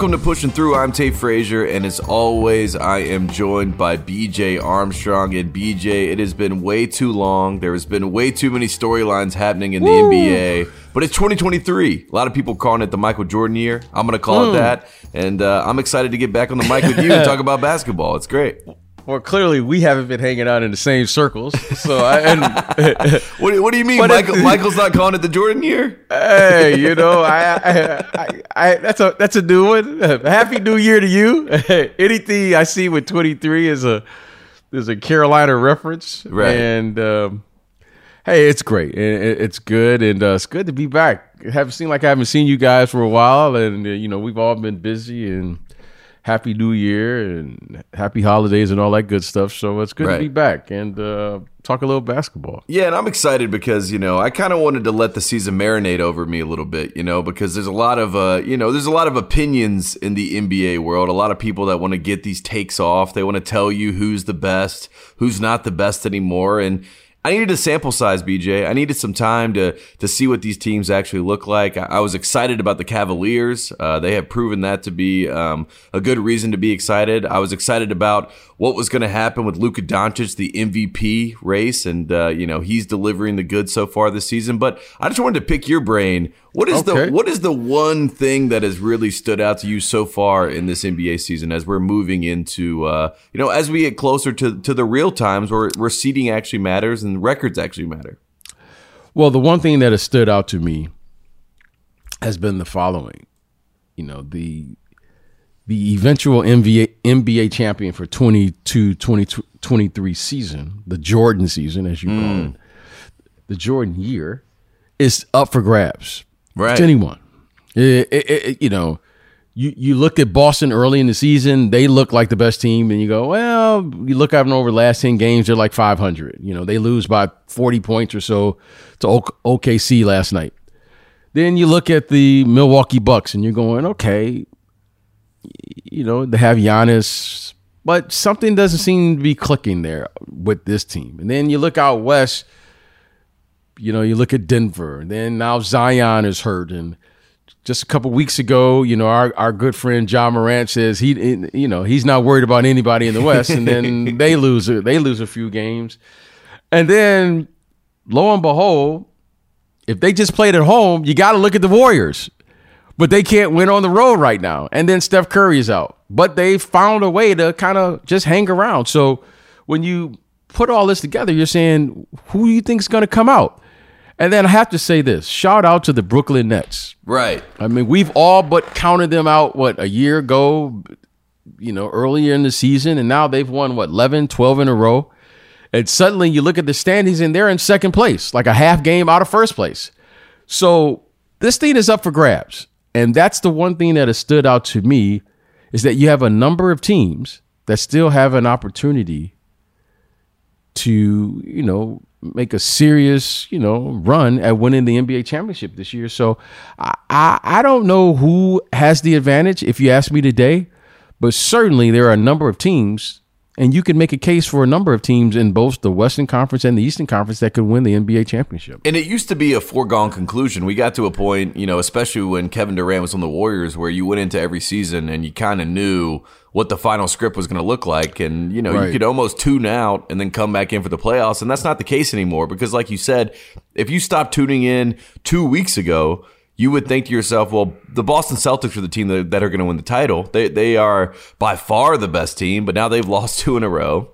Welcome to Pushing Through. I'm Tate Frazier, and as always, I am joined by BJ Armstrong. And BJ, it has been way too long. There has been way too many storylines happening in the Woo. NBA. But it's 2023. A lot of people calling it the Michael Jordan year. I'm going to call mm. it that. And uh, I'm excited to get back on the mic with you and talk about basketball. It's great. Well, clearly we haven't been hanging out in the same circles. So, I, and what, what, do you mean, Michael, it, Michael's not calling it the Jordan year? Hey, you know, I, I, I, I, that's a that's a new one. Happy New Year to you. Anything I see with twenty three is a is a Carolina reference, right? And um, hey, it's great. it's good, and uh, it's good to be back. It haven't seemed like I haven't seen you guys for a while, and uh, you know we've all been busy and happy new year and happy holidays and all that good stuff. So it's good right. to be back and uh, talk a little basketball. Yeah, and I'm excited because, you know, I kind of wanted to let the season marinate over me a little bit, you know, because there's a lot of, uh, you know, there's a lot of opinions in the NBA world. A lot of people that want to get these takes off. They want to tell you who's the best, who's not the best anymore. And, I needed a sample size, BJ. I needed some time to to see what these teams actually look like. I, I was excited about the Cavaliers. Uh, they have proven that to be um, a good reason to be excited. I was excited about what was going to happen with Luka Doncic, the MVP race, and uh, you know he's delivering the goods so far this season. But I just wanted to pick your brain. What is okay. the what is the one thing that has really stood out to you so far in this NBA season as we're moving into uh, you know as we get closer to to the real times where where seeding actually matters and records actually matter. Well, the one thing that has stood out to me has been the following. You know the the eventual NBA, NBA champion for 22 23 season, the Jordan season, as you mm. call it, the Jordan year, is up for grabs. Right. To anyone. It, it, it, you know, you, you look at Boston early in the season, they look like the best team, and you go, well, you look at them over the last 10 games, they're like 500. You know, they lose by 40 points or so to OKC last night. Then you look at the Milwaukee Bucks, and you're going, okay, you know, they have Giannis, but something doesn't seem to be clicking there with this team. And then you look out west, you know, you look at Denver, and then now Zion is hurt. And just a couple weeks ago, you know, our, our good friend Ja Morant says he, you know, he's not worried about anybody in the West. And then they lose, they lose a few games. And then lo and behold, if they just played at home, you got to look at the Warriors but they can't win on the road right now. And then Steph Curry is out, but they found a way to kind of just hang around. So when you put all this together, you're saying, who do you think is going to come out? And then I have to say this shout out to the Brooklyn Nets. Right. I mean, we've all but counted them out, what, a year ago, you know, earlier in the season. And now they've won, what, 11, 12 in a row. And suddenly you look at the standings and they're in second place, like a half game out of first place. So this thing is up for grabs. And that's the one thing that has stood out to me is that you have a number of teams that still have an opportunity to, you know, make a serious, you know, run at winning the NBA championship this year. So I, I, I don't know who has the advantage if you ask me today, but certainly there are a number of teams and you can make a case for a number of teams in both the Western Conference and the Eastern Conference that could win the NBA championship. And it used to be a foregone conclusion. We got to a point, you know, especially when Kevin Durant was on the Warriors, where you went into every season and you kind of knew what the final script was going to look like. And, you know, right. you could almost tune out and then come back in for the playoffs. And that's not the case anymore because, like you said, if you stopped tuning in two weeks ago, you would think to yourself, well, the Boston Celtics are the team that, that are going to win the title. They they are by far the best team, but now they've lost two in a row.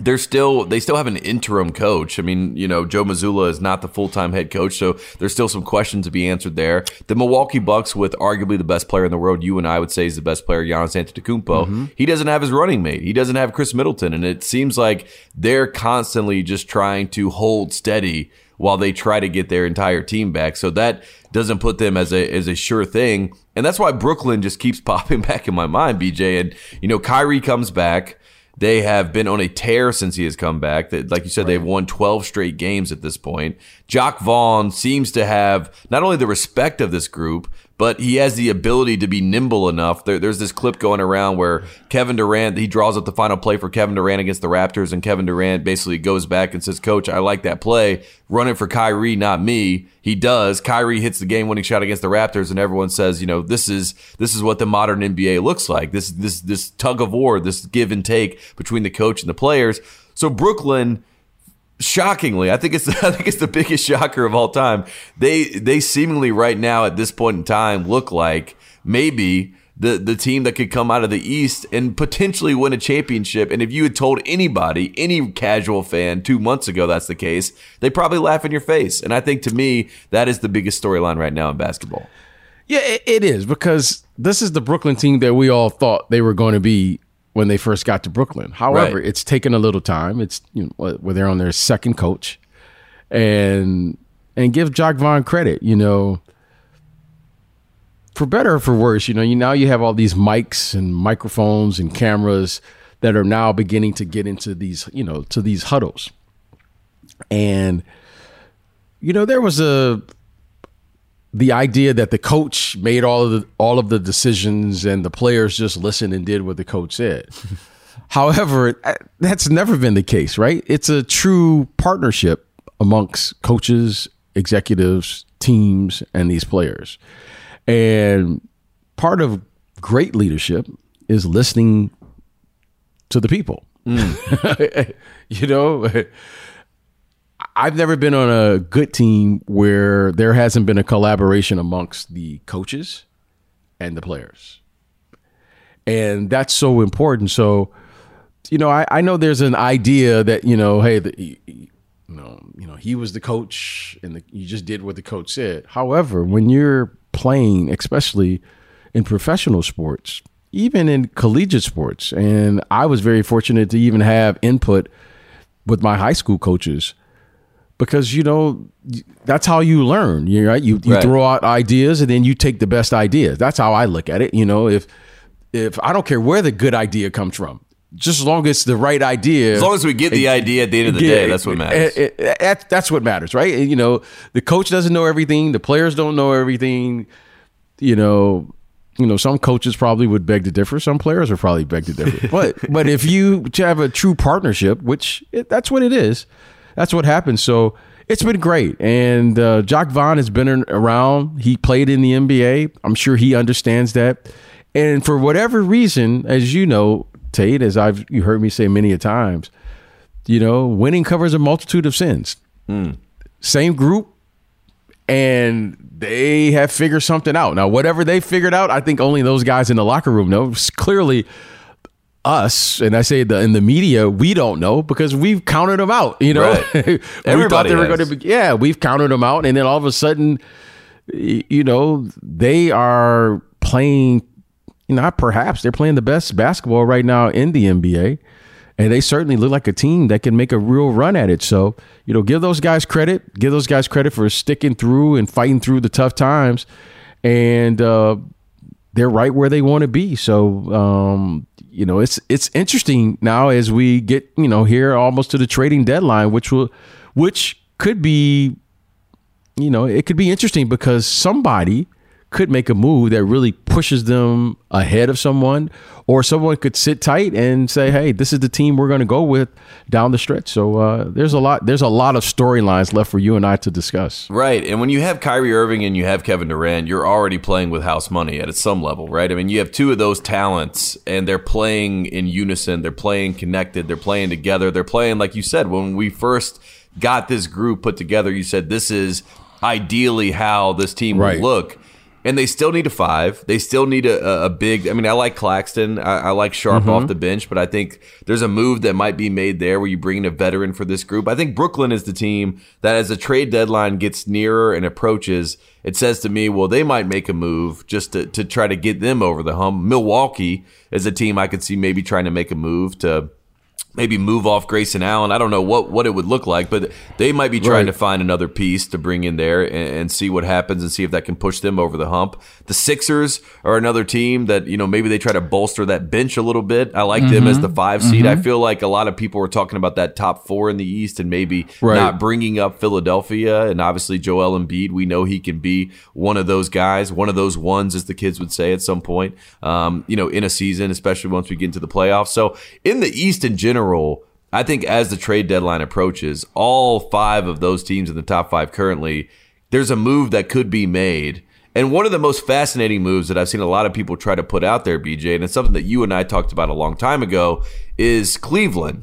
They're still they still have an interim coach. I mean, you know, Joe Mazzulla is not the full time head coach, so there's still some questions to be answered there. The Milwaukee Bucks, with arguably the best player in the world, you and I would say is the best player, Giannis Antetokounmpo. Mm-hmm. He doesn't have his running mate. He doesn't have Khris Middleton, and it seems like they're constantly just trying to hold steady while they try to get their entire team back. So that doesn't put them as a as a sure thing. And that's why Brooklyn just keeps popping back in my mind, BJ. And you know, Kyrie comes back. They have been on a tear since he has come back. That, like you said, right. they've won 12 straight games at this point. Jacque Vaughn seems to have not only the respect of this group, but he has the ability to be nimble enough. There, there's this clip going around where Kevin Durant, he draws up the final play for Kevin Durant against the Raptors, and Kevin Durant basically goes back and says, Coach, I like that play. Run it for Kyrie, not me. He does. Kyrie hits the game winning shot against the Raptors, and everyone says, you know, this is this is what the modern NBA looks like. This this this tug of war, this give and take between the coach and the players. So Brooklyn shockingly, I think it's I think it's the biggest shocker of all time. They they seemingly right now at this point in time look like maybe the the team that could come out of the East and potentially win a championship. And if you had told anybody, any casual fan, two months ago that's the case, they probably laugh in your face. And I think to me that is the biggest storyline right now in basketball. Yeah, it is because this is the Brooklyn team that we all thought they were going to be when they first got to Brooklyn. However, right. it's taken a little time. It's you know where they're on their second coach, and and give Jacque Vaughn credit. You know, for better or for worse, you know, you now you have all these mics and microphones and cameras that are now beginning to get into these you know to these huddles, and you know there was a the idea that the coach made all of the all of the decisions and the players just listened and did what the coach said. However, that's never been the case, right? It's a true partnership amongst coaches, executives, teams, and these players. And part of great leadership is listening to the people. Mm. you know, I've never been on a good team where there hasn't been a collaboration amongst the coaches and the players. And that's so important. So, you know, I, I know there's an idea that, you know, hey, the, you know, you know, he was the coach and the, you just did what the coach said. However, when you're playing, especially in professional sports, even in collegiate sports, and I was very fortunate to even have input with my high school coaches because you know that's how you learn. You right? You you right. throw out ideas and then you take the best ideas. That's how I look at it. You know, if if I don't care where the good idea comes from, just as long as it's the right idea. As long as we get the idea at the end of the day, that's what matters. It, it, it, that's what matters, right? You know, the coach doesn't know everything. The players don't know everything. You know, you know, some coaches probably would beg to differ. Some players would probably beg to differ. but but if you have a true partnership, which eh, that's what it is that's what happened. So it's been great. And uh, Jacque Vaughn has been around. He played in the NBA. I'm sure he understands that. And for whatever reason, as you know, Tate, as I've you heard me say many a times, you know, winning covers a multitude of sins. Mm. Same group, and they have figured something out. Now, whatever they figured out, I think only those guys in the locker room know. Clearly, us, and I say the in the media, we don't know because we've counted them out. You know, right. we thought they were going to be. Yeah, we've counted them out, and then all of a sudden, you know, they are playing. You know, perhaps they're playing the best basketball right now in the NBA, and they certainly look like a team that can make a real run at it. So, you know, give those guys credit. Give those guys credit for sticking through and fighting through the tough times, and uh, they're right where they want to be. So, um, you know, it's it's interesting now as we get you know here almost to the trading deadline, which will, which could be, you know, it could be interesting because somebody could make a move that really pushes them ahead of someone, or someone could sit tight and say, "Hey, this is the team we're going to go with down the stretch." So uh, there's a lot there's a lot of storylines left for you and I to discuss. Right, and when you have Kyrie Irving and you have Kevin Durant, you're already playing with house money at some level, right? I mean, you have two of those talents, and they're playing in unison. They're playing connected. They're playing together. They're playing like you said when we first got this group put together. You said this is ideally how this team right. will look and they still need a five. They still need a, a big. I mean, I like Claxton. I, I like Sharpe mm-hmm. off the bench, but I think there's a move that might be made there where you bring in a veteran for this group. I think Brooklyn is the team that, as the trade deadline gets nearer and approaches, it says to me, well, they might make a move just to, to try to get them over the hump. Milwaukee is a team I could see maybe trying to make a move to maybe move off Grayson Allen. I don't know what, what it would look like, but they might be trying right. to find another piece to bring in there and, and, see what happens and see if that can push them over the hump. The Sixers are another team that, you know, maybe they try to bolster that bench a little bit. I like mm-hmm. them as the mm-hmm. 5 seed. Mm-hmm. I feel like a lot of people were talking about that top four in the East and maybe right. not bringing up Philadelphia. And obviously, Joel Embiid, we know he can be one of those guys, one of those ones, as the kids would say at some point, um, you know, in a season, especially once we get into the playoffs. So in the East in general, general, I think as the trade deadline approaches, all five of those teams in the top five currently, there's a move that could be made. And one of the most fascinating moves that I've seen a lot of people try to put out there, BJ, and it's something that you and I talked about a long time ago, is Cleveland.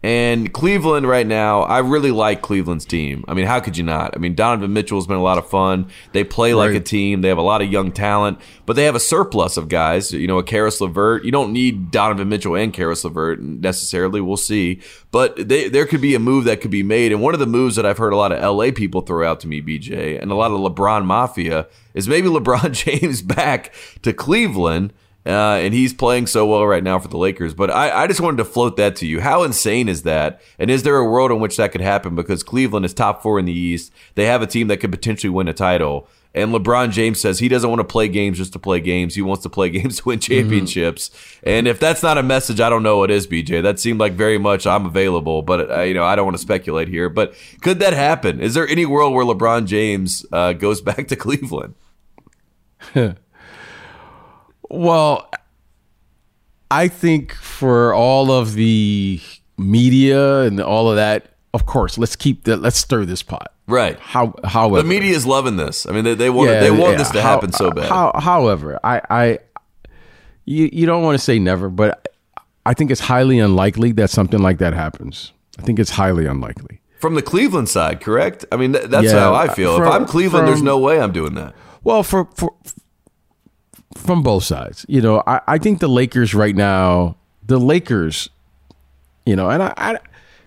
And Cleveland right now, I really like Cleveland's team. I mean, how could you not? I mean, Donovan Mitchell has been a lot of fun. They play like a team. They have a lot of young talent, but they have a surplus of guys. You know, a Caris LeVert. You don't need Donovan Mitchell and Caris LeVert necessarily. We'll see. But they, there could be a move that could be made. And one of the moves that I've heard a lot of LA people throw out to me, BJ, and a lot of LeBron Mafia is maybe LeBron James back to Cleveland – uh, and he's playing so well right now for the Lakers. But I, I just wanted to float that to you. How insane is that? And is there a world in which that could happen? Because Cleveland is top four in the East. They have a team that could potentially win a title. And LeBron James says he doesn't want to play games just to play games. He wants to play games to win mm-hmm. championships. Mm-hmm. And if that's not a message, I don't know what is, BJ. That seemed like very much I'm available, but uh, you know I don't want to speculate here. But could that happen? Is there any world where LeBron James uh, goes back to Cleveland? Well, I think for all of the media and all of that, of course, let's keep that. Let's stir this pot. Right. How? However, the media is loving this. I mean, they, they want yeah, they want yeah. this to how, happen so uh, bad. How, however, I, I, you, you don't want to say never, but I think it's highly unlikely that something like that happens. I think it's highly unlikely. From the Cleveland side, correct? I mean, that's yeah, how I feel. From, if I'm Cleveland, from, there's no way I'm doing that. Well, for for from both sides. You know, I, I think the Lakers right now, the Lakers, you know, and I, I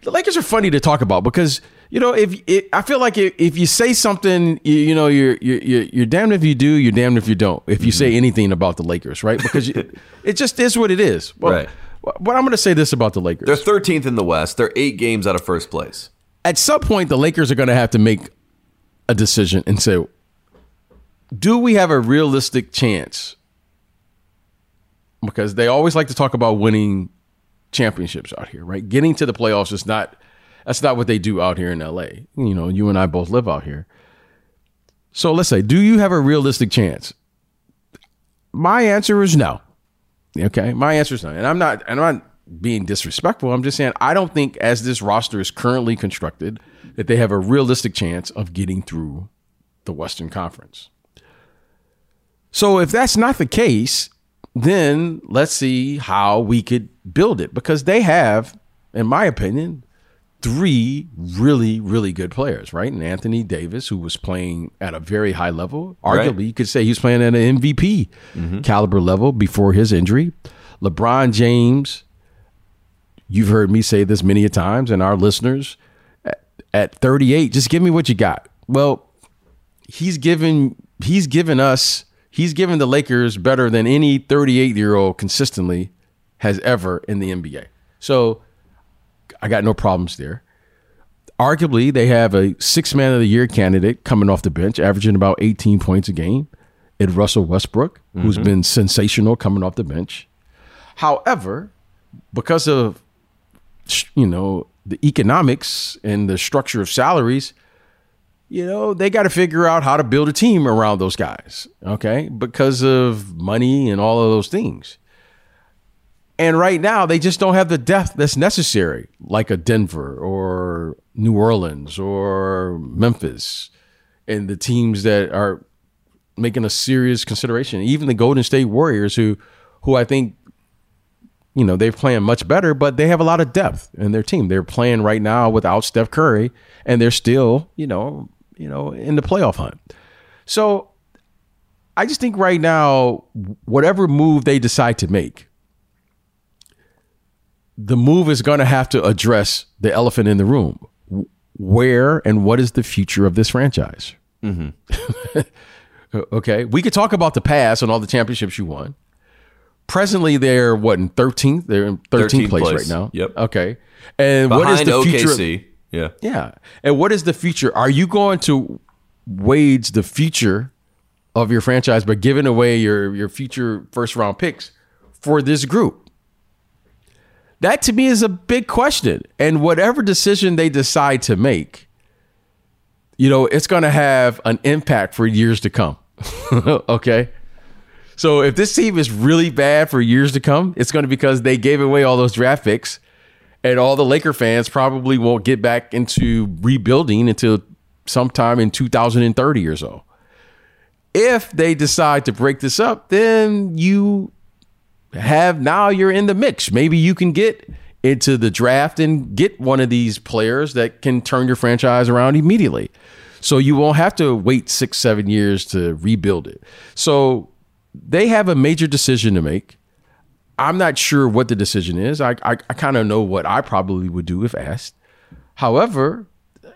the Lakers are funny to talk about because you know if it, I feel like if, you say something, you, you know, you're you're you're damned if you do, you're damned if you don't. If you mm-hmm. say anything about the Lakers, right? Because you, it just is what it is. Well, right. But I'm going to say this about the Lakers: they're 13th in the West. They're eight games out of first place. At some point, the Lakers are going to have to make a decision and say, do we have a realistic chance because they always like to talk about winning championships out here, right? Getting to the playoffs is not that's not what they do out here in LA. You know, you and I both live out here. So let's say, do you have a realistic chance? My answer is no. Okay, my answer is no, and I'm not. And I'm not being disrespectful. I'm just saying I don't think, as this roster is currently constructed, that they have a realistic chance of getting through the Western Conference. So if that's not the case, then let's see how we could build it because they have, in my opinion, three really, really good players, right? And Anthony Davis, who was playing at a very high level, arguably right. you could say he was playing at an MVP mm-hmm. caliber level before his injury. LeBron James, you've heard me say this many a times, and our listeners at, at 38, just give me what you got. Well, he's given he's given us he's given the Lakers better than any 38 year old consistently has ever in the NBA. So I got no problems there. Arguably, they have a six man of the year candidate coming off the bench, averaging about 18 points a game. Ed Russell Westbrook, mm-hmm. who's been sensational coming off the bench. However, because of you know the economics and the structure of salaries, you know, they got to figure out how to build a team around those guys, okay? Because of money and all of those things. And right now, they just don't have the depth that's necessary, like a Denver or New Orleans or Memphis, and the teams that are making a serious consideration. Even the Golden State Warriors, who, who I think, you know, they're playing much better, but they have a lot of depth in their team. They're playing right now without Steph Curry, and they're still, you know, you know, in the playoff hunt. So I just think right now, whatever move they decide to make, the move is going to have to address the elephant in the room. Where and what is the future of this franchise? Mm-hmm. okay. We could talk about the past and all the championships you won. presently they're what in 13th? They're in 13th, 13th place, place, right now. Yep. Okay. And Behind what is the future? OKC. Yeah. Yeah. And what is the future? Are you going to wage the future of your franchise by giving away your your future first round picks for this group? That to me is a big question. And whatever decision they decide to make, you know, it's going to have an impact for years to come. okay? So if this team is really bad for years to come, it's going to be because they gave away all those draft picks and all the Laker fans probably won't get back into rebuilding until sometime in 2030 or so. If they decide to break this up, then you have now you're in the mix. Maybe you can get into the draft and get one of these players that can turn your franchise around immediately. So you won't have to wait six, seven years to rebuild it. So they have a major decision to make. I'm not sure what the decision is. I, I, I kind of know what I probably would do if asked. However,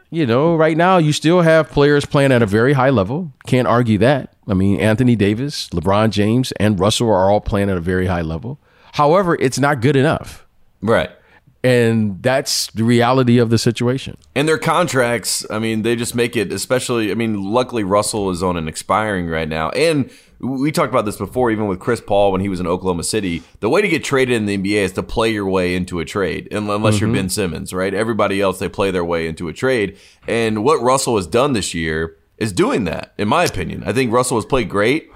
you know, right now you still have players playing at a very high level. Can't argue that. I mean, Anthony Davis, LeBron James, and Russell are all playing at a very high level. However, it's not good enough. Right. And that's the reality of the situation. And their contracts, I mean, they just make it, especially, I mean, luckily Russell is on an expiring right now. And we talked about this before, even with Chris Paul when he was in Oklahoma City. The way to get traded in the NBA is to play your way into a trade, unless mm-hmm. you're Ben Simmons, right? Everybody else, they play their way into a trade. And what Russell has done this year is doing that, in my opinion. I think Russell has played great.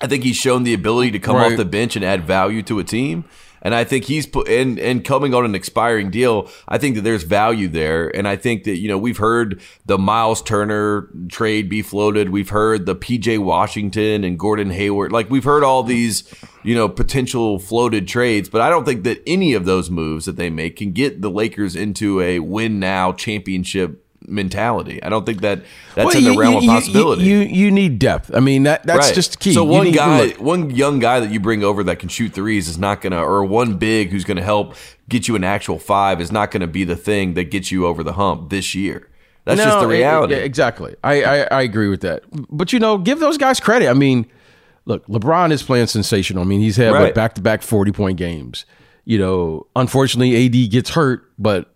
I think he's shown the ability to come right. off the bench and add value to a team. And I think he's put and and coming on an expiring deal. I think that there's value there, and I think that you know we've heard the Miles Turner trade be floated. We've heard the PJ Washington and Gordon Hayward. Like we've heard all these you know potential floated trades, but I don't think that any of those moves that they make can get the Lakers into a win now championship mentality. I don't think that that's well, in the you, realm you, of possibility. You, you, you need depth. I mean that that's right. just key. So one guy, one young guy that you bring over that can shoot threes is not gonna, or one big who's gonna help get you an actual five is not gonna be the thing that gets you over the hump this year. That's no, just the reality. It, exactly. I, I I agree with that. But you know, give those guys credit. I mean, look, LeBron is playing sensational. I mean, he's had right. back to back forty point games. You know, unfortunately, AD gets hurt, but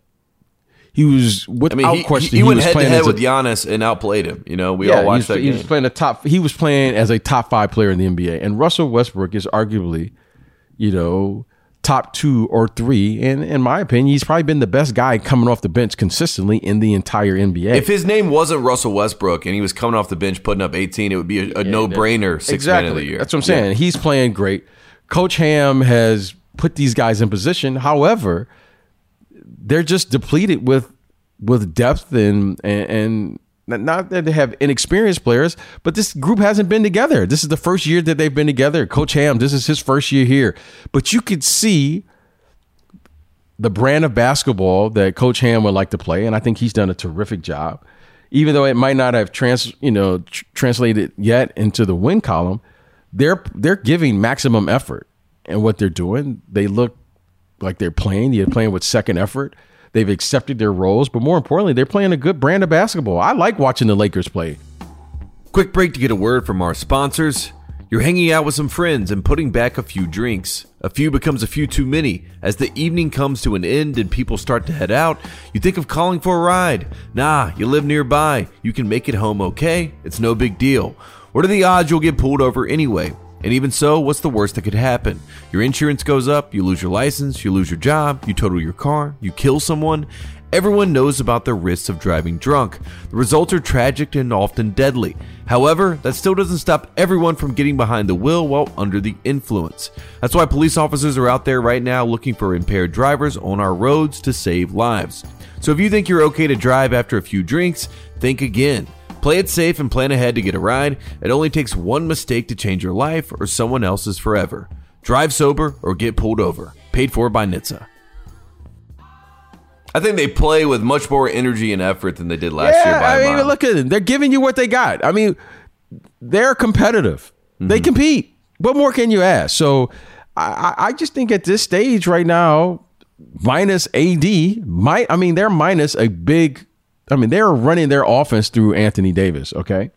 he was without I mean, he, question. He, he, he went head to head with Giannis and outplayed him. You know, we yeah, all watched that. He game. was playing a top. He was playing as a top five player in the NBA, and Russell Westbrook is arguably, you know, top two or three. And in my opinion, he's probably been the best guy coming off the bench consistently in the entire NBA. If his name wasn't Russell Westbrook and he was coming off the bench putting up 18, it would be a, a yeah, no brainer. Six exactly. man of the year. That's what I'm saying. Yeah. He's playing great. Coach Ham has put these guys in position. However, they're just depleted with with depth and and, and not that they have inexperienced players, but this group hasn't been together. This is the first year that they've been together. Coach Ham, this is his first year here. But you could see the brand of basketball that Coach Ham would like to play, and I think he's done a terrific job. Even though it might not have trans, you know, tr- translated yet into the win column, they're they're giving maximum effort in what they're doing. They look like they're playing. They're playing with second effort. They've accepted their roles, but more importantly, they're playing a good brand of basketball. I like watching the Lakers play. Quick break to get a word from our sponsors. You're hanging out with some friends and putting back a few drinks. A few becomes a few too many. As the evening comes to an end and people start to head out, you think of calling for a ride. Nah, you live nearby. You can make it home okay. It's no big deal. What are the odds you'll get pulled over anyway? And even so, what's the worst that could happen? Your insurance goes up, you lose your license, you lose your job, you total your car, you kill someone. Everyone knows about the risks of driving drunk. The results are tragic and often deadly. However, that still doesn't stop everyone from getting behind the wheel while under the influence. That's why police officers are out there right now looking for impaired drivers on our roads to save lives. So if you think you're okay to drive after a few drinks, think again. Play it safe and plan ahead to get a ride. It only takes one mistake to change your life or someone else's forever. Drive sober or get pulled over. Paid for by NHTSA. I think they play with much more energy and effort than they did last yeah, year. By I mean, look at them; they're giving you what they got. I mean, they're competitive. Mm-hmm. They compete. What more can you ask? So, I, I just think at this stage right now, minus AD might. I mean, they're minus a big I mean, they're running their offense through Anthony Davis, okay?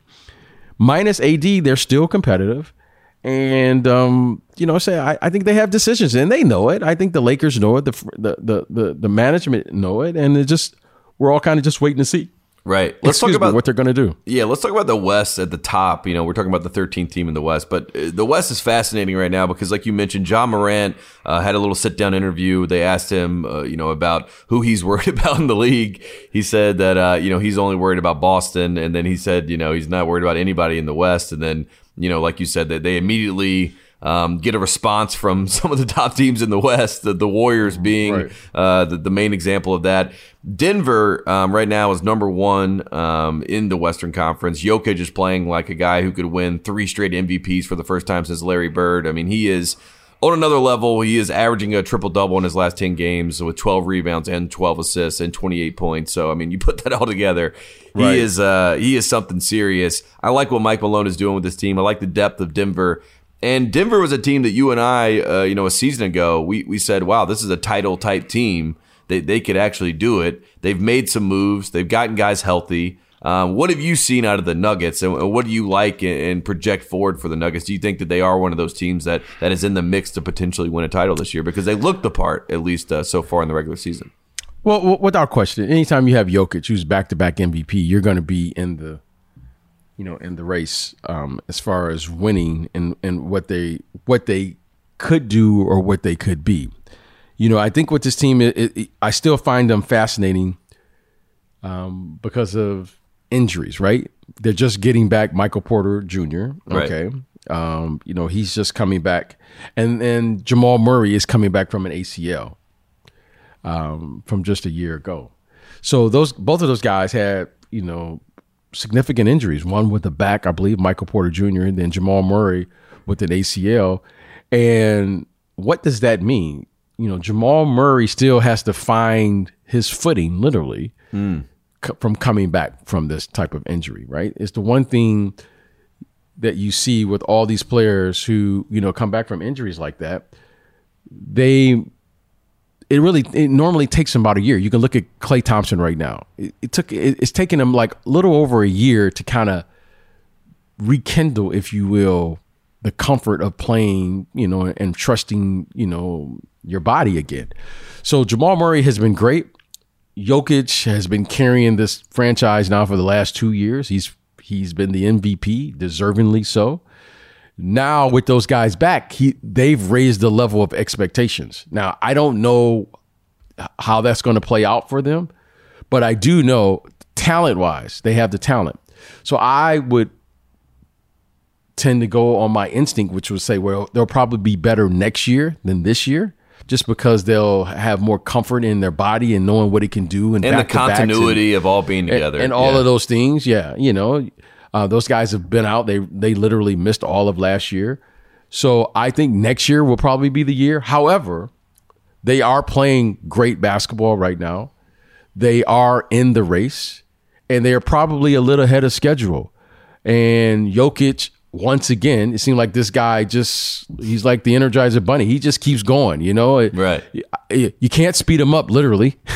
Minus AD, they're still competitive. And um, you know, say I, I think they have decisions and they know it. I think the Lakers know it. The the the the, the management know it, and it just we're all kind of just waiting to see. Right. Let's Excuse talk about me, what they're going to do. Yeah, let's talk about the West at the top. You know, we're talking about the 13th team in the West, but uh, the West is fascinating right now because, like you mentioned, Ja Morant uh, had a little sit down interview. They asked him, uh, you know, about who he's worried about in the league. He said that, uh, you know, he's only worried about Boston, and then he said, you know, he's not worried about anybody in the West. And then, you know, like you said, that they immediately um, get a response from some of the top teams in the West, the, the Warriors being right. uh, the, the, main example of that. Denver um, right now is number one um, in the Western Conference. Jokic is playing like a guy who could win three straight MVPs for the first time since Larry Bird. I mean, he is on another level. He is averaging a triple double in his last 10 games with 12 rebounds and 12 assists and 28 points. So, I mean, you put that all together, right. he is uh, he is something serious. I like what Mike Malone is doing with this team. I like the depth of Denver. And Denver was a team that you and I, uh, you know, a season ago, we, we said, wow, this is a title type team. They, they could actually do it. They've made some moves. They've gotten guys healthy. Um, what have you seen out of the Nuggets, and what do you like and project forward for the Nuggets? Do you think that they are one of those teams that, that is in the mix to potentially win a title this year because they look the part at least uh, so far in the regular season? Well, without question, anytime you have Jokic, who's back to back MVP, you're going to be in the you know, in the race um, as far as winning and and what they what they could do or what they could be. You know, I think with this team, it, it, I still find them fascinating um, because of injuries. Right? They're just getting back Michael Porter Jr. Okay, right. um, you know he's just coming back, and and Jamal Murray is coming back from an ACL um, from just a year ago. So those both of those guys had you know significant injuries. One with the back, I believe, Michael Porter Jr., and then Jamal Murray with an ACL. And what does that mean? You know, Jamal Murray still has to find his footing, literally, mm. c- from coming back from this type of injury, right? It's the one thing that you see with all these players who, you know, come back from injuries like that. They it really it normally takes him about a year. You can look at Klay Thompson right now. It, it took it, it's taken him like a little over a year to kind of rekindle, if you will, the comfort of playing, you know, and trusting, you know, your body again. So Jamal Murray has been great. Jokic has been carrying this franchise now for the last two years. He's he's been the MVP, deservingly so now with those guys back, he they've raised the level of expectations. Now I don't know how that's going to play out for them, but I do know talent wise they have the talent. So I would tend to go on my instinct, which would say, well, they'll probably be better next year than this year. Just because they'll have more comfort in their body and knowing what it can do, and, and the continuity and, of all being together, and, and all yeah. of those things. Yeah, you know, uh, those guys have been out. They they literally missed all of last year. So I think next year will probably be the year. However, they are playing great basketball right now. They are in the race, and they are probably a little ahead of schedule. And Jokic once again, it seemed like this guy just he's like the Energizer Bunny. He just keeps going, you know. Right. You can't speed him up, literally.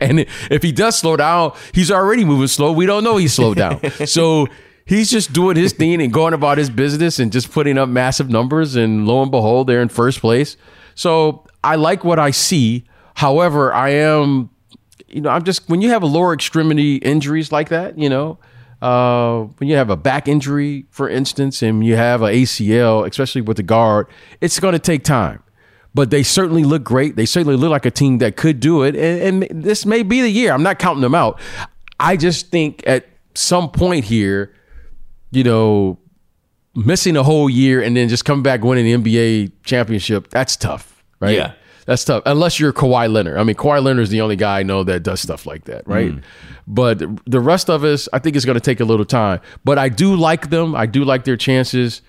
and if he does slow down, he's already moving slow. We don't know he's slowed down. so he's just doing his thing and going about his business and just putting up massive numbers. And lo and behold, they're in first place. So I like what I see. However, I am, you know, I'm just when you have a lower extremity injuries like that, you know uh, when you have a back injury, for instance, and you have an ACL, especially with the guard, it's going to take time. But they certainly look great. They certainly look like a team that could do it. And, and this may be the year. I'm not counting them out. I just think at some point here, you know, missing a whole year and then just coming back winning the NBA championship, that's tough, right? Yeah. That's tough. Unless you're Kawhi Leonard. I mean, Kawhi Leonard is the only guy I know that does stuff like that, right? Mm. But the rest of us, I think it's going to take a little time. But I do like them. I do like their chances.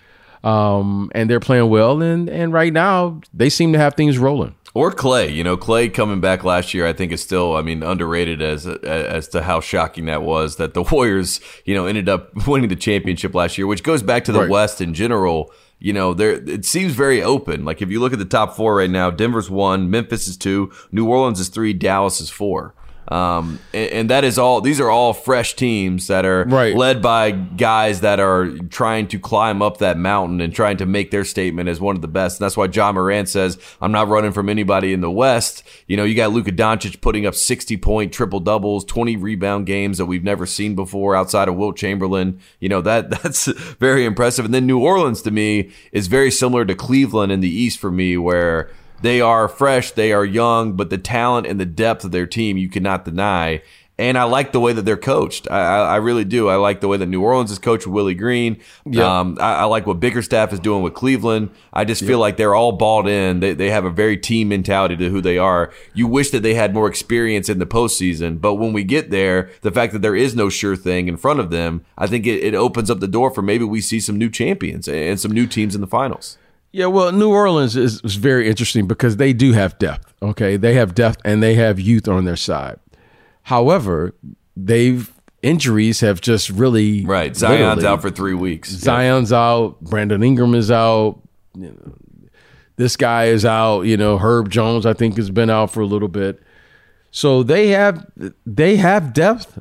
Um, and they're playing well. And, and right now, they seem to have things rolling. Or Klay. you know, Klay coming back last year, I think is still, I mean, underrated as as to how shocking that was that the Warriors, you know, ended up winning the championship last year, which goes back to the right. West in general you know, there it seems very open. Like if you look at the top four right now, Denver's one, Memphis is two, New Orleans is three, Dallas is four. Um, and, and, that is all. These are all fresh teams that are right. led by guys that are trying to climb up that mountain and trying to make their statement as one of the best. And that's why Ja Morant says, "I'm not running from anybody in the West." You know, you got Luka Doncic putting up 60 point triple doubles, 20 rebound games that we've never seen before outside of Wilt Chamberlain. You know that that's very impressive. And then New Orleans to me is very similar to Cleveland in the East for me, where they are fresh, they are young, but the talent and the depth of their team you cannot deny. And I like the way that they're coached. I, I, really do. I like the way that New Orleans is coached with Willie Green. Yep. Um, I, I, like what Bickerstaff is doing with Cleveland. I just feel like they're all balled in. They, they have a very team mentality to who they are. You wish that they had more experience in the postseason, but when we get there, the fact that there is no sure thing in front of them, I think it, it opens up the door for maybe we see some new champions and some new teams in the finals. Yeah, well, New Orleans is, is very interesting because they do have depth. Okay, they have depth and they have youth on their side. However, they've injuries have just really right. Zion's out for three weeks. Zion's yeah. out. Brandon Ingram is out. You know, this guy is out. You know, Herb Jones I think has been out for a little bit. So they have they have depth.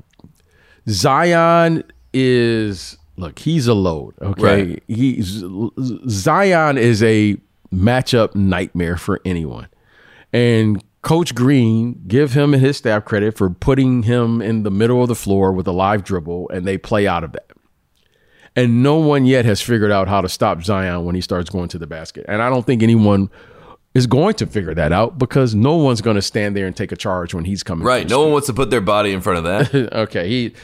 Zion is look, he's a load. Okay, right. he's Zion is a matchup nightmare for anyone, and Coach Green give him and his staff credit for putting him in the middle of the floor with a live dribble, and they play out of that. And no one yet has figured out how to stop Zion when he starts going to the basket. And I don't think anyone is going to figure that out because no one's going to stand there and take a charge when he's coming. Right. No one wants to put their body in front of that. okay. He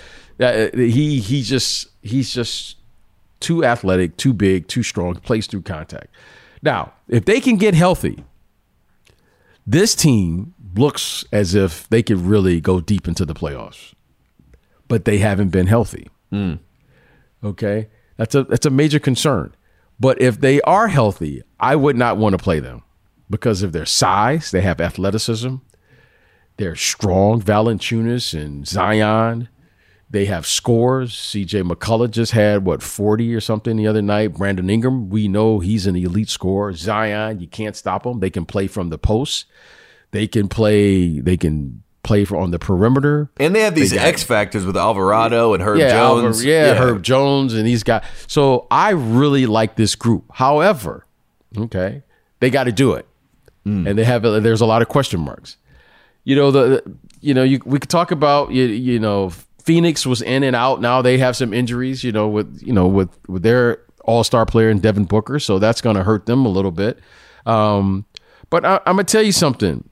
uh, he he just he's just too athletic, too big, too strong, plays through contact. Now, if they can get healthy, this team looks as if they could really go deep into the playoffs. But they haven't been healthy. Mm. Okay? That's a that's a major concern. But if they are healthy, I would not want to play them because of their size. They have athleticism. They're strong. Valanciunas and Zion. They have scores. CJ McCullough just had what 40 or something the other night. Brandon Ingram, we know he's an elite scorer. Zion, you can't stop him. They can play from the post. They can play. They can play for on the perimeter. And they have these X factors with Alvarado and Herb yeah, Jones. Alvar, yeah, yeah, Herb Jones and these guys. So I really like this group. However, okay, they got to do it, mm. and they have. There's a lot of question marks. You know the. You know you, we could talk about you, you know Phoenix was in and out. Now they have some injuries, you know, with you know with with their All Star player and Devin Booker, so that's going to hurt them a little bit. Um, but I, I'm gonna tell you something.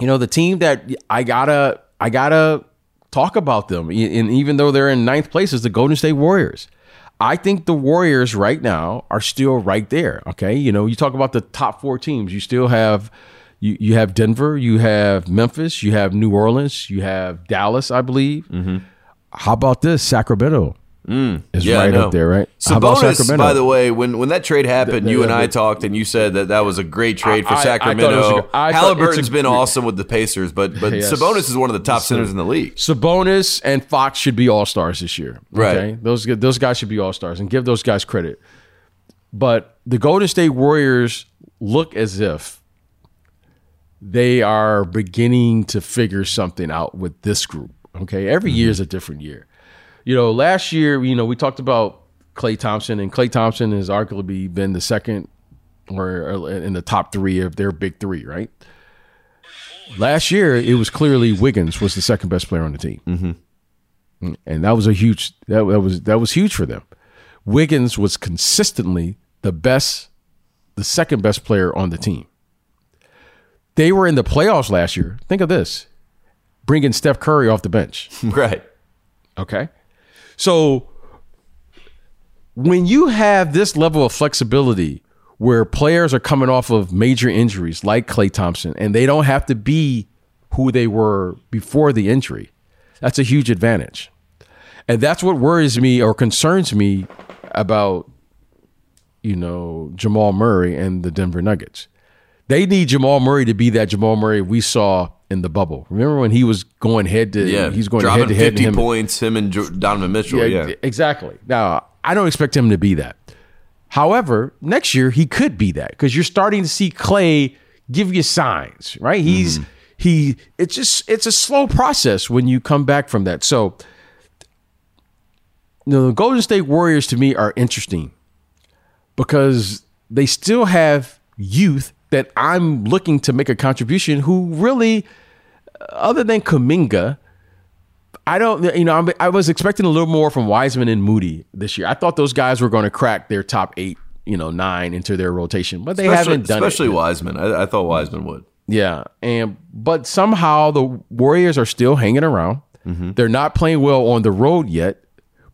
You know, the team that I gotta I gotta talk about them, and even though they're in ninth place, is the Golden State Warriors. I think the Warriors right now are still right there. Okay, you know, you talk about the top four teams. You still have you you have Denver, you have Memphis, you have New Orleans, you have Dallas, I believe. Mm-hmm. How about this Sacramento? Mm, is yeah, right up there, right? Sabonis, by the way, when when that trade happened, the, the, you and the, I talked, and you said that that was a great trade for I, Sacramento. I, I Halliburton's a, been awesome with the Pacers, but but yes. Sabonis is one of the top centers in the league. Sabonis and Fox should be all stars this year. Okay? Right? Those those guys should be all stars, and give those guys credit. But the Golden State Warriors look as if they are beginning to figure something out with this group. Okay, every mm-hmm. year is a different year. You know, last year, you know, we talked about Klay Thompson, and Klay Thompson has arguably been the second or in the top three of their big three, right? Last year, it was clearly Wiggins was the second best player on the team, mm-hmm. and that was a huge that, that was that was huge for them. Wiggins was consistently the best, the second best player on the team. They were in the playoffs last year. Think of this bringing Steph Curry off the bench. Right. Okay. So when you have this level of flexibility where players are coming off of major injuries like Klay Thompson and they don't have to be who they were before the injury, that's a huge advantage. And that's what worries me or concerns me about, you know, Jamal Murray and the Denver Nuggets. They need Jamal Murray to be that Jamal Murray we saw in the bubble. Remember when he was going head to yeah, he's going head to head fifty him. points. Him and Donovan Mitchell. Yeah, yeah, exactly. Now I don't expect him to be that. However, next year he could be that because you're starting to see Klay give you signs. Right? He's mm-hmm. he it's just it's a slow process when you come back from that. So you know, the Golden State Warriors to me are interesting because they still have youth that I'm looking to make a contribution who really other than Kuminga I don't, you know, I'm, i was expecting a little more from Wiseman and Moody this year. I thought those guys were going to crack their top eight, you know, nine into their rotation, but they especially, haven't done especially it. Wiseman. I, I, thought Wiseman would. Yeah, and but somehow the Warriors are still hanging around. Mm-hmm. They're not playing well on the road yet,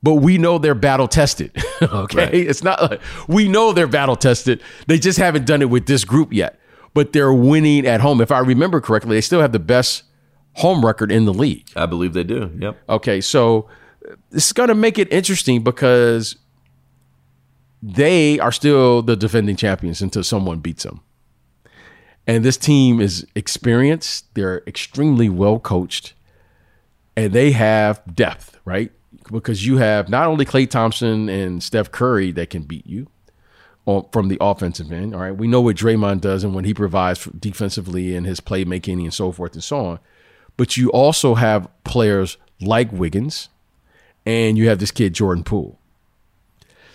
but we know they're battle tested. okay, right. it's not like we know they're battle tested. They just haven't done it with this group yet, but they're winning at home. If I remember correctly, they still have the best home record in the league. I believe they do. Yep. Okay, so this is going to make it interesting because they are still the defending champions until someone beats them. And this team is experienced, they're extremely well coached, and they have depth, right? Because you have not only Klay Thompson and Steph Curry that can beat you from the offensive end. All right. We know what Draymond does and when he provides defensively and his playmaking and so forth and so on but you also have players like Wiggins and you have this kid Jordan Poole.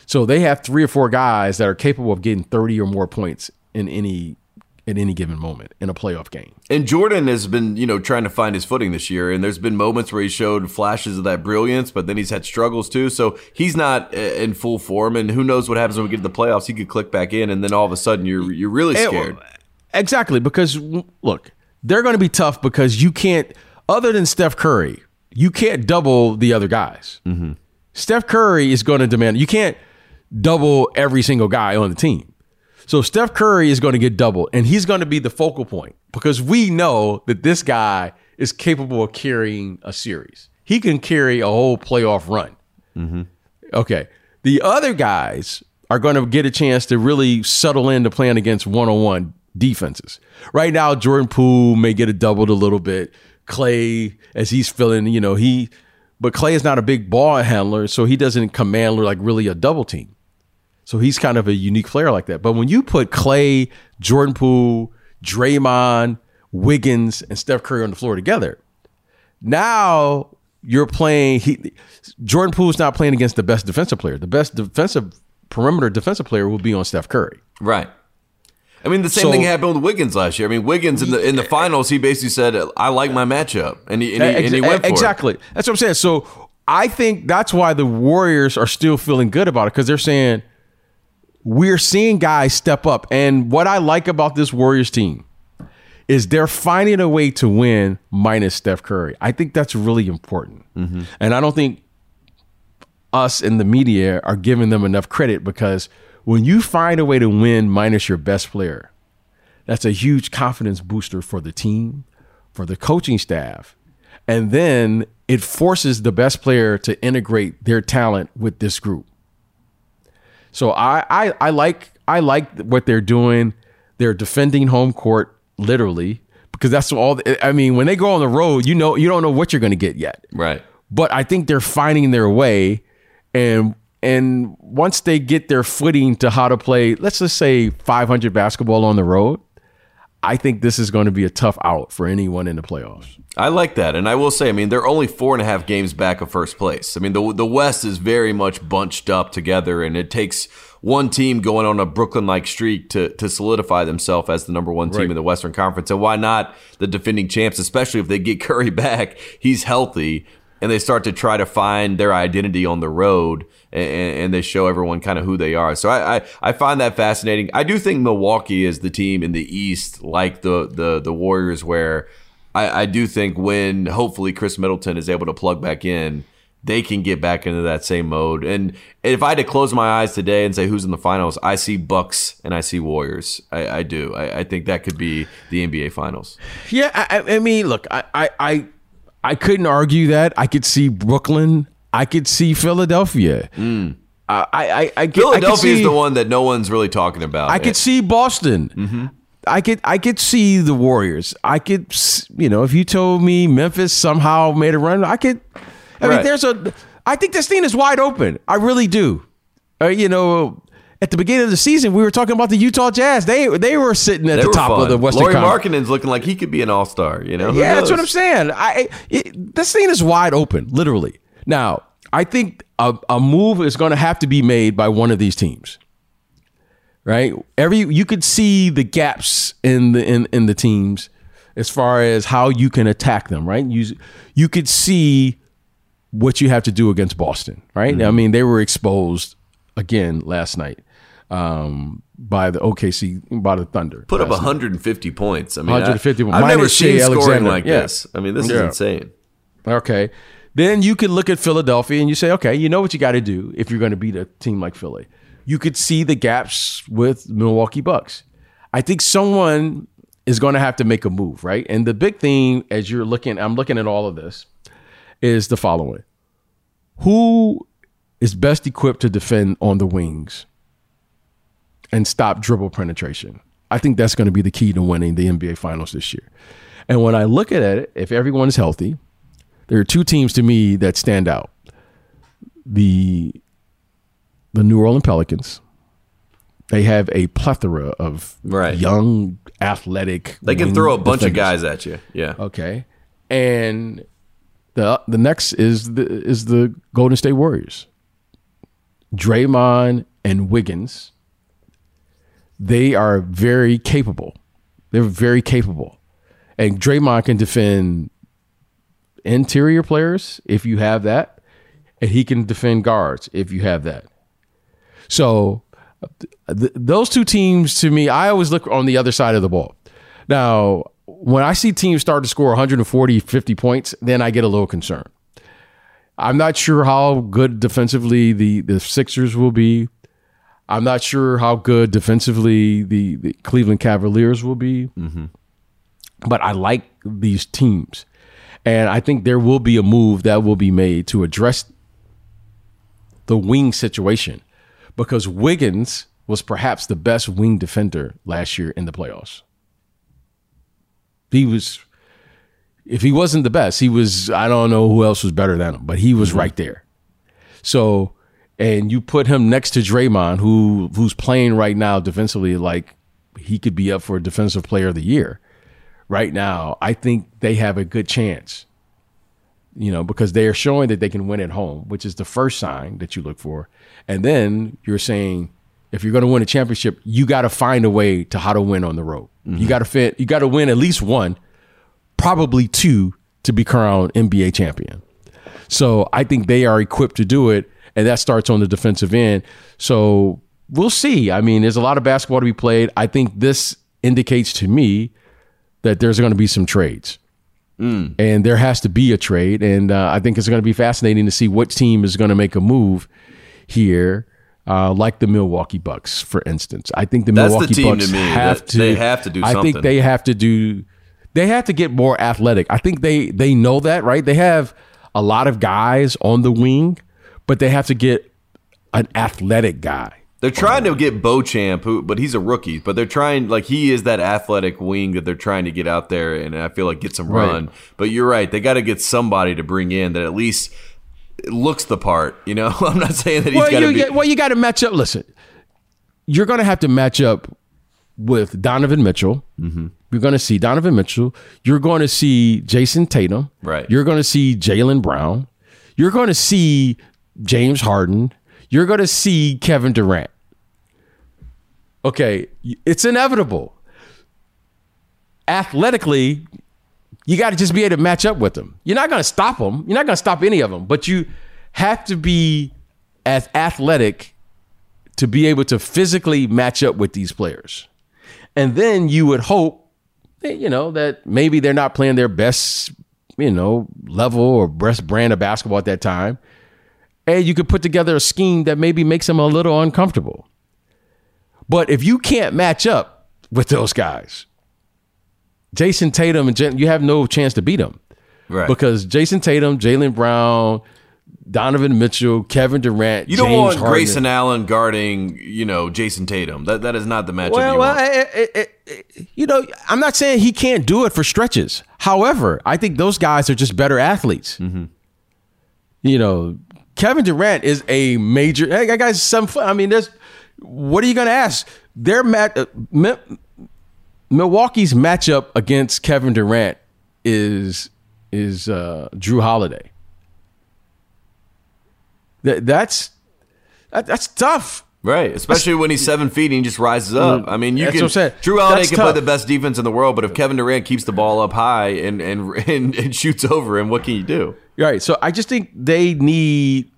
So they have three or four guys that are capable of getting 30 or more points in any at any given moment in a playoff game. And Jordan has been, you know, trying to find his footing this year and there's been moments where he showed flashes of that brilliance, but then he's had struggles too. So he's not uh, in full form and who knows what happens when we get to the playoffs. He could click back in and then all of a sudden you're you're really scared. Exactly, because look, they're going to be tough because you can't, other than Steph Curry, you can't double the other guys. Mm-hmm. Steph Curry is going to demand, you can't double every single guy on the team. So Steph Curry is going to get doubled, and he's going to be the focal point because we know that this guy is capable of carrying a series. He can carry a whole playoff run. Mm-hmm. Okay. The other guys are going to get a chance to really settle into playing against one on one defenses. Right now, Jordan Poole may get it doubled a little bit. Klay, as he's feeling, you know, he, but Klay is not a big ball handler, so he doesn't command like really a double team. So he's kind of a unique player like that. But when you put Klay, Jordan Poole, Draymond, Wiggins, and Steph Curry on the floor together, now you're playing. He, Jordan Poole's not playing against the best defensive player. The best defensive perimeter defensive player will be on Steph Curry. Right. I mean, the same so, thing happened with Wiggins last year. I mean, Wiggins in the in the finals, he basically said, "I like my matchup," and he and he, and he went for exactly. It. That's what I'm saying. So I think that's why the Warriors are still feeling good about it because they're saying we're seeing guys step up. And what I like about this Warriors team is they're finding a way to win minus Steph Curry. I think that's really important, mm-hmm. and I don't think us in the media are giving them enough credit because when you find a way to win minus your best player, that's a huge confidence booster for the team, for the coaching staff. And then it forces the best player to integrate their talent with this group. So I, I, I like I like what they're doing. They're defending home court literally because that's all. I mean, when they go on the road, you know you don't know what you're going to get yet. Right. But I think they're finding their way, and and once they get their footing to how to play, let's just say 500 basketball on the road, I think this is going to be a tough out for anyone in the playoffs. I like that, and I will say, I mean, they're only four and a half games back of first place. I mean, the the West is very much bunched up together, and it takes one team going on a Brooklyn like streak to to solidify themselves as the number one team right. in the Western Conference. And why not the defending champs, especially if they get Curry back? He's healthy and they start to try to find their identity on the road and, and they show everyone kind of who they are. So I, I, I, find that fascinating. I do think Milwaukee is the team in the East, like the the, the Warriors, where I, I do think when hopefully Khris Middleton is able to plug back in, they can get back into that same mode. And if I had to close my eyes today and say who's in the finals, I see Bucks and I see Warriors. I, I do. I, I, think that could be the NBA finals. Yeah, I, I mean, look, I, I I couldn't argue that. I could see Brooklyn. I could see Philadelphia. Mm. I, I, I, Philadelphia is the one that no one's really talking about. I could see Boston. Mm-hmm. I could I could see the Warriors. I could you know if you told me Memphis somehow made a run, I could. I right. mean, there's a. I think this thing is wide open. I really do. Uh, you know, at the beginning of the season, we were talking about the Utah Jazz. They they were sitting at They the top fun. of the Western Laurie Conference. Markkanen's looking like he could be an all star. You know? Who Yeah, that's what I'm saying. I it, this thing is wide open, literally. Now, I think a, a move is going to have to be made by one of these teams. Right? Every you could see the gaps in the in, in the teams as far as how you can attack them, right? You you could see what you have to do against Boston, right? Mm-hmm. I mean, they were exposed again last night um, by the OKC by the Thunder. Put up last night. 150 points. I mean, 150 I, I've never Shea seen scoring Alexander. like Yeah. this. I mean, this is insane. Okay. Then you could look at Philadelphia and you say, okay, you know what you got to do if you're going to beat a team like Philly. You could see the gaps with Milwaukee Bucks. I think someone is going to have to make a move, right? And the big thing as you're looking, I'm looking at all of this, is the following Who is best equipped to defend on the wings and stop dribble penetration? I think that's going to be the key to winning the NBA Finals this year. And when I look at it, if everyone is healthy, there are two teams to me that stand out. The the New Orleans Pelicans. They have a plethora of Right. young, athletic. They can throw a bunch of guys at you. Yeah. Okay, and the the next is the is the Golden State Warriors. Draymond and Wiggins. They are very capable. They're very capable, and Draymond can defend interior players if you have that, and he can defend guards if you have that. So th- those two teams to me, I always look on the other side of the ball. Now, when I see teams start to score 140, 50 points, then I get a little concerned. I'm not sure how good defensively the, the Sixers will be. I'm not sure how good defensively the, the Cleveland Cavaliers will be. Mm-hmm. But I like these teams. And I think there will be a move that will be made to address the wing situation because Wiggins was perhaps the best wing defender last year in the playoffs. He was, if he wasn't the best, he was, I don't know who else was better than him, but he was mm-hmm. right there. So, and you put him next to Draymond, who who's playing right now defensively like he could be up for a defensive player of the year. Right now, I think they have a good chance you know, because they are showing that they can win at home, which is the first sign that you look for. And then you're saying, if you're going to win a championship, you got to find a way to how to win on the road. You mm-hmm. got to fit. You got to win at least one, probably two, to be crowned NBA champion. So I think they are equipped to do it, and that starts on the defensive end. So we'll see. I mean, there's a lot of basketball to be played. I think this indicates to me that there's going to be some trades and there has to be a trade. And uh, I think it's going to be fascinating to see what team is going to make a move here, uh, like the Milwaukee Bucks, for instance. I think the That's the Milwaukee team Bucks to have to. they have to do I think they have to do. They have to get more athletic. I think they they know that, right? They have a lot of guys on the wing, but they have to get an athletic guy. They're trying to get Beauchamp, who, but he's a rookie. But they're trying, like he is that athletic wing that they're trying to get out there, and I feel like get some Right. run. But you're right; they got to get somebody to bring in that at least looks the part. You know, I'm not saying that he's well, got you, to be. well, you got to match up. Listen, you're going to have to match up with Donovan Mitchell. Mm-hmm. You're going to see Donovan Mitchell. You're going to see Jayson Tatum. Right. You're going to see Jaylen Brown. You're going to see James Harden. You're going to see Kevin Durant. Okay, it's inevitable. Athletically, you got to just be able to match up with them. You're not going to stop them. You're not going to stop any of them, but you have to be as athletic to be able to physically match up with these players. And then you would hope, you know, that maybe they're not playing their best, you know, level or best brand of basketball at that time. And you could put together a scheme that maybe makes them a little uncomfortable. But if you can't match up with those guys, Jayson Tatum and Jen, you have no chance to beat them right. because Jayson Tatum, Jaylen Brown, Donovan Mitchell, Kevin Durant, you don't James want Harden. Grayson Allen guarding, you know, Jayson Tatum. That that is not the matchup Well, you well, want. eh, eh, eh, you know, I'm not saying he can't do it for stretches. However, I think those guys are just better athletes. Mm-hmm. You know, Kevin Durant is a major. Hey, that guy's seven foot. I mean, there's what are you going to ask? Their mat, uh, Milwaukee's matchup against Kevin Durant is is uh, Jrue Holiday. That that's that, that's tough. Right, especially when he's seven feet and he just rises up. I mean, you That's can. saying. Holiday That's can tough. play the best defense in the world, but if Kevin Durant keeps the ball up high and and and, and shoots over him, what can you do? Right. So I just think they need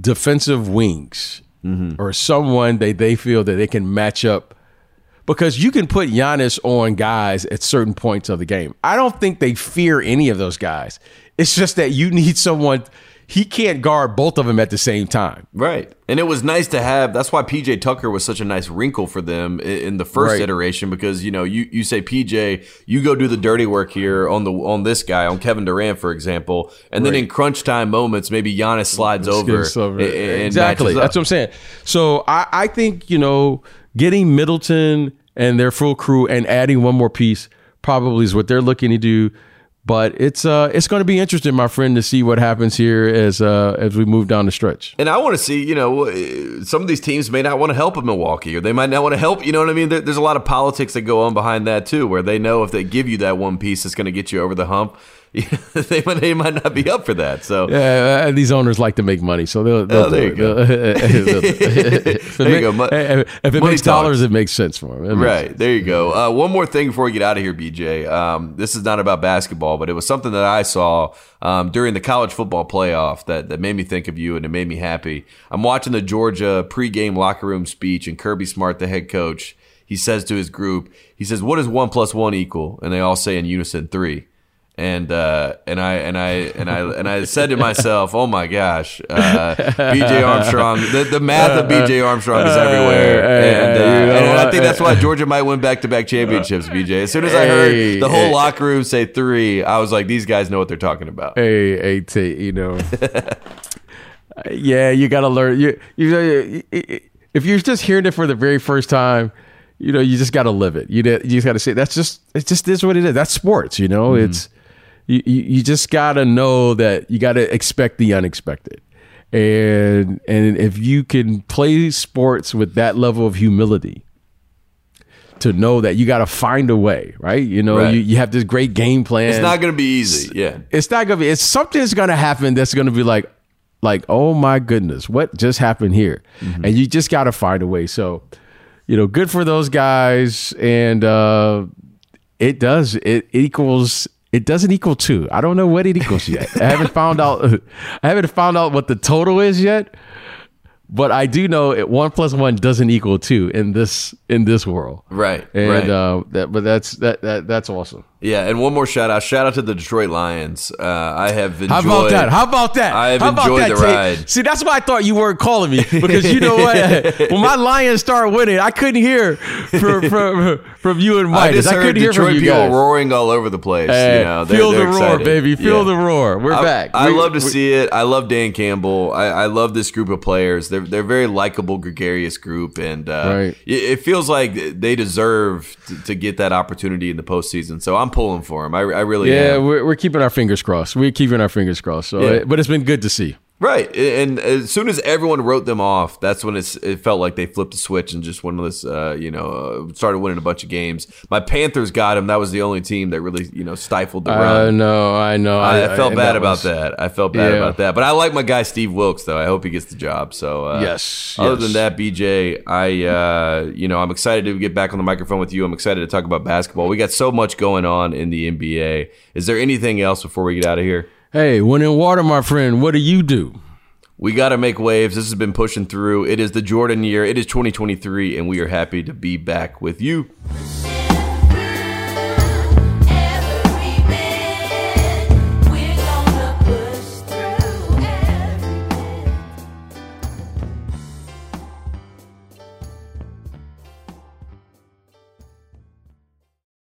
defensive wings mm-hmm. or someone that they feel that they can match up because you can put Giannis on guys at certain points of the game. I don't think they fear any of those guys. It's just that you need someone he can't guard both of them at the same time. Right, and it was nice to have. That's why PJ Tucker was such a nice wrinkle for them in, the first Right. iteration because you know you you say PJ, you go do the dirty work here on the on this guy on Kevin Durant for example, and then in crunch time moments maybe Giannis slides over, over. and- and exactly. That's what I'm saying. So I, I think you know getting Middleton and their full crew and adding one more piece probably is what they're looking to do. But it's uh it's going to be interesting, my friend, to see what happens here as uh as we move down the stretch. And I want to see, you know, uh, some of these teams may not want to help Milwaukee, or they might not want to help. You know what I mean? There, there's a lot of politics that go on behind that too, where they know if they give you that one piece, it's going to get you over the hump. they might they might not be up for that. So Yeah, uh, these owners like to make money, so they'll. they'll Oh, there you it. They'll- they'll do it. if, it There you go. Mo- if it money makes talks. dollars, it makes sense for them. Right there you go. Uh, one more thing before we get out of here, BJ. Um, this is not about basketball, but it was something that I saw um, during the college football playoff that that made me think of you and it made me happy. I'm watching the Georgia pregame locker room speech, and Kirby Smart, the head coach, he says to his group, he says, "What does one plus one equal?" And they all say in unison, three. And uh, and I and I and I and I said to myself, "Oh my gosh, uh, B.J. Armstrong! The, the math of B.J. Armstrong is everywhere." And, uh, and I think that's why Georgia might win back to back championships, BJ. As soon as I heard the whole locker room say three, I was like, these guys know what they're talking about. Hey, hey, T, you know. yeah, you got to learn. You, you, if you're just hearing it for the very first time, you know, you just got to live it. You, you just got to say that's just it. Just is what it is. That's sports. You know, it's you. You just got to know that you got to expect the unexpected, and and if you can play sports with that level of humility. To know that you got to find a way, right? You know, Right. you, you have this great game plan It's not going to be easy. Yeah. it's not gonna be it's something's gonna happen that's gonna be like like oh my goodness what just happened here and you just gotta find a way so you know good for those guys and uh it does it equals it doesn't equal two i don't know what it equals yet i haven't found out i haven't found out what the total is yet but i do know it one plus one doesn't equal two in this in this world Right. and right. uh that but that's that, that that's awesome yeah. And one more shout out. Shout out to the Detroit Lions. Uh, I have enjoyed. How about that? How about that? I have How enjoyed that, the ride. See, that's why I thought you weren't calling me because you know what? when my Lions start winning, I couldn't hear from from, from you and Mike. I just I, heard couldn't hear Detroit people guys. roaring all over the place. Hey, you know, they're, feel they're the roar, baby. Feel Yeah. the roar. We're I, back. I We- love to see it. I love Dan Campbell. I, I love this group of players. They're they're a very likable, gregarious group, and uh, Right. it, it feels like they deserve to, to get that opportunity in the postseason. So I'm pulling for him. I, I really Yeah, am. we're, we're keeping our fingers crossed. We're keeping our fingers crossed. So, Yeah. but it's been good to see. Right, and as soon as everyone wrote them off, that's when it's, it felt like they flipped the switch and just one of this, uh, you know, uh, started winning a bunch of games. My Panthers got him. That was the only team that really, you know, stifled the run. I run. know, I know. I, I felt and bad that about was- that. I felt bad Yeah. about that. But I like my guy Steve Wilks, though. I hope he gets the job. So uh, Yes, Other yes. than that, BJ, I uh, you know I'm excited to get back on the microphone with you. I'm excited to talk about basketball. We got so much going on in the NBA. Is there anything else before we get out of here? Hey, when in water, my friend, what do you do? We got to make waves. This has been pushing through. It is the Jordan year. It is 2023, and we are happy to be back with you.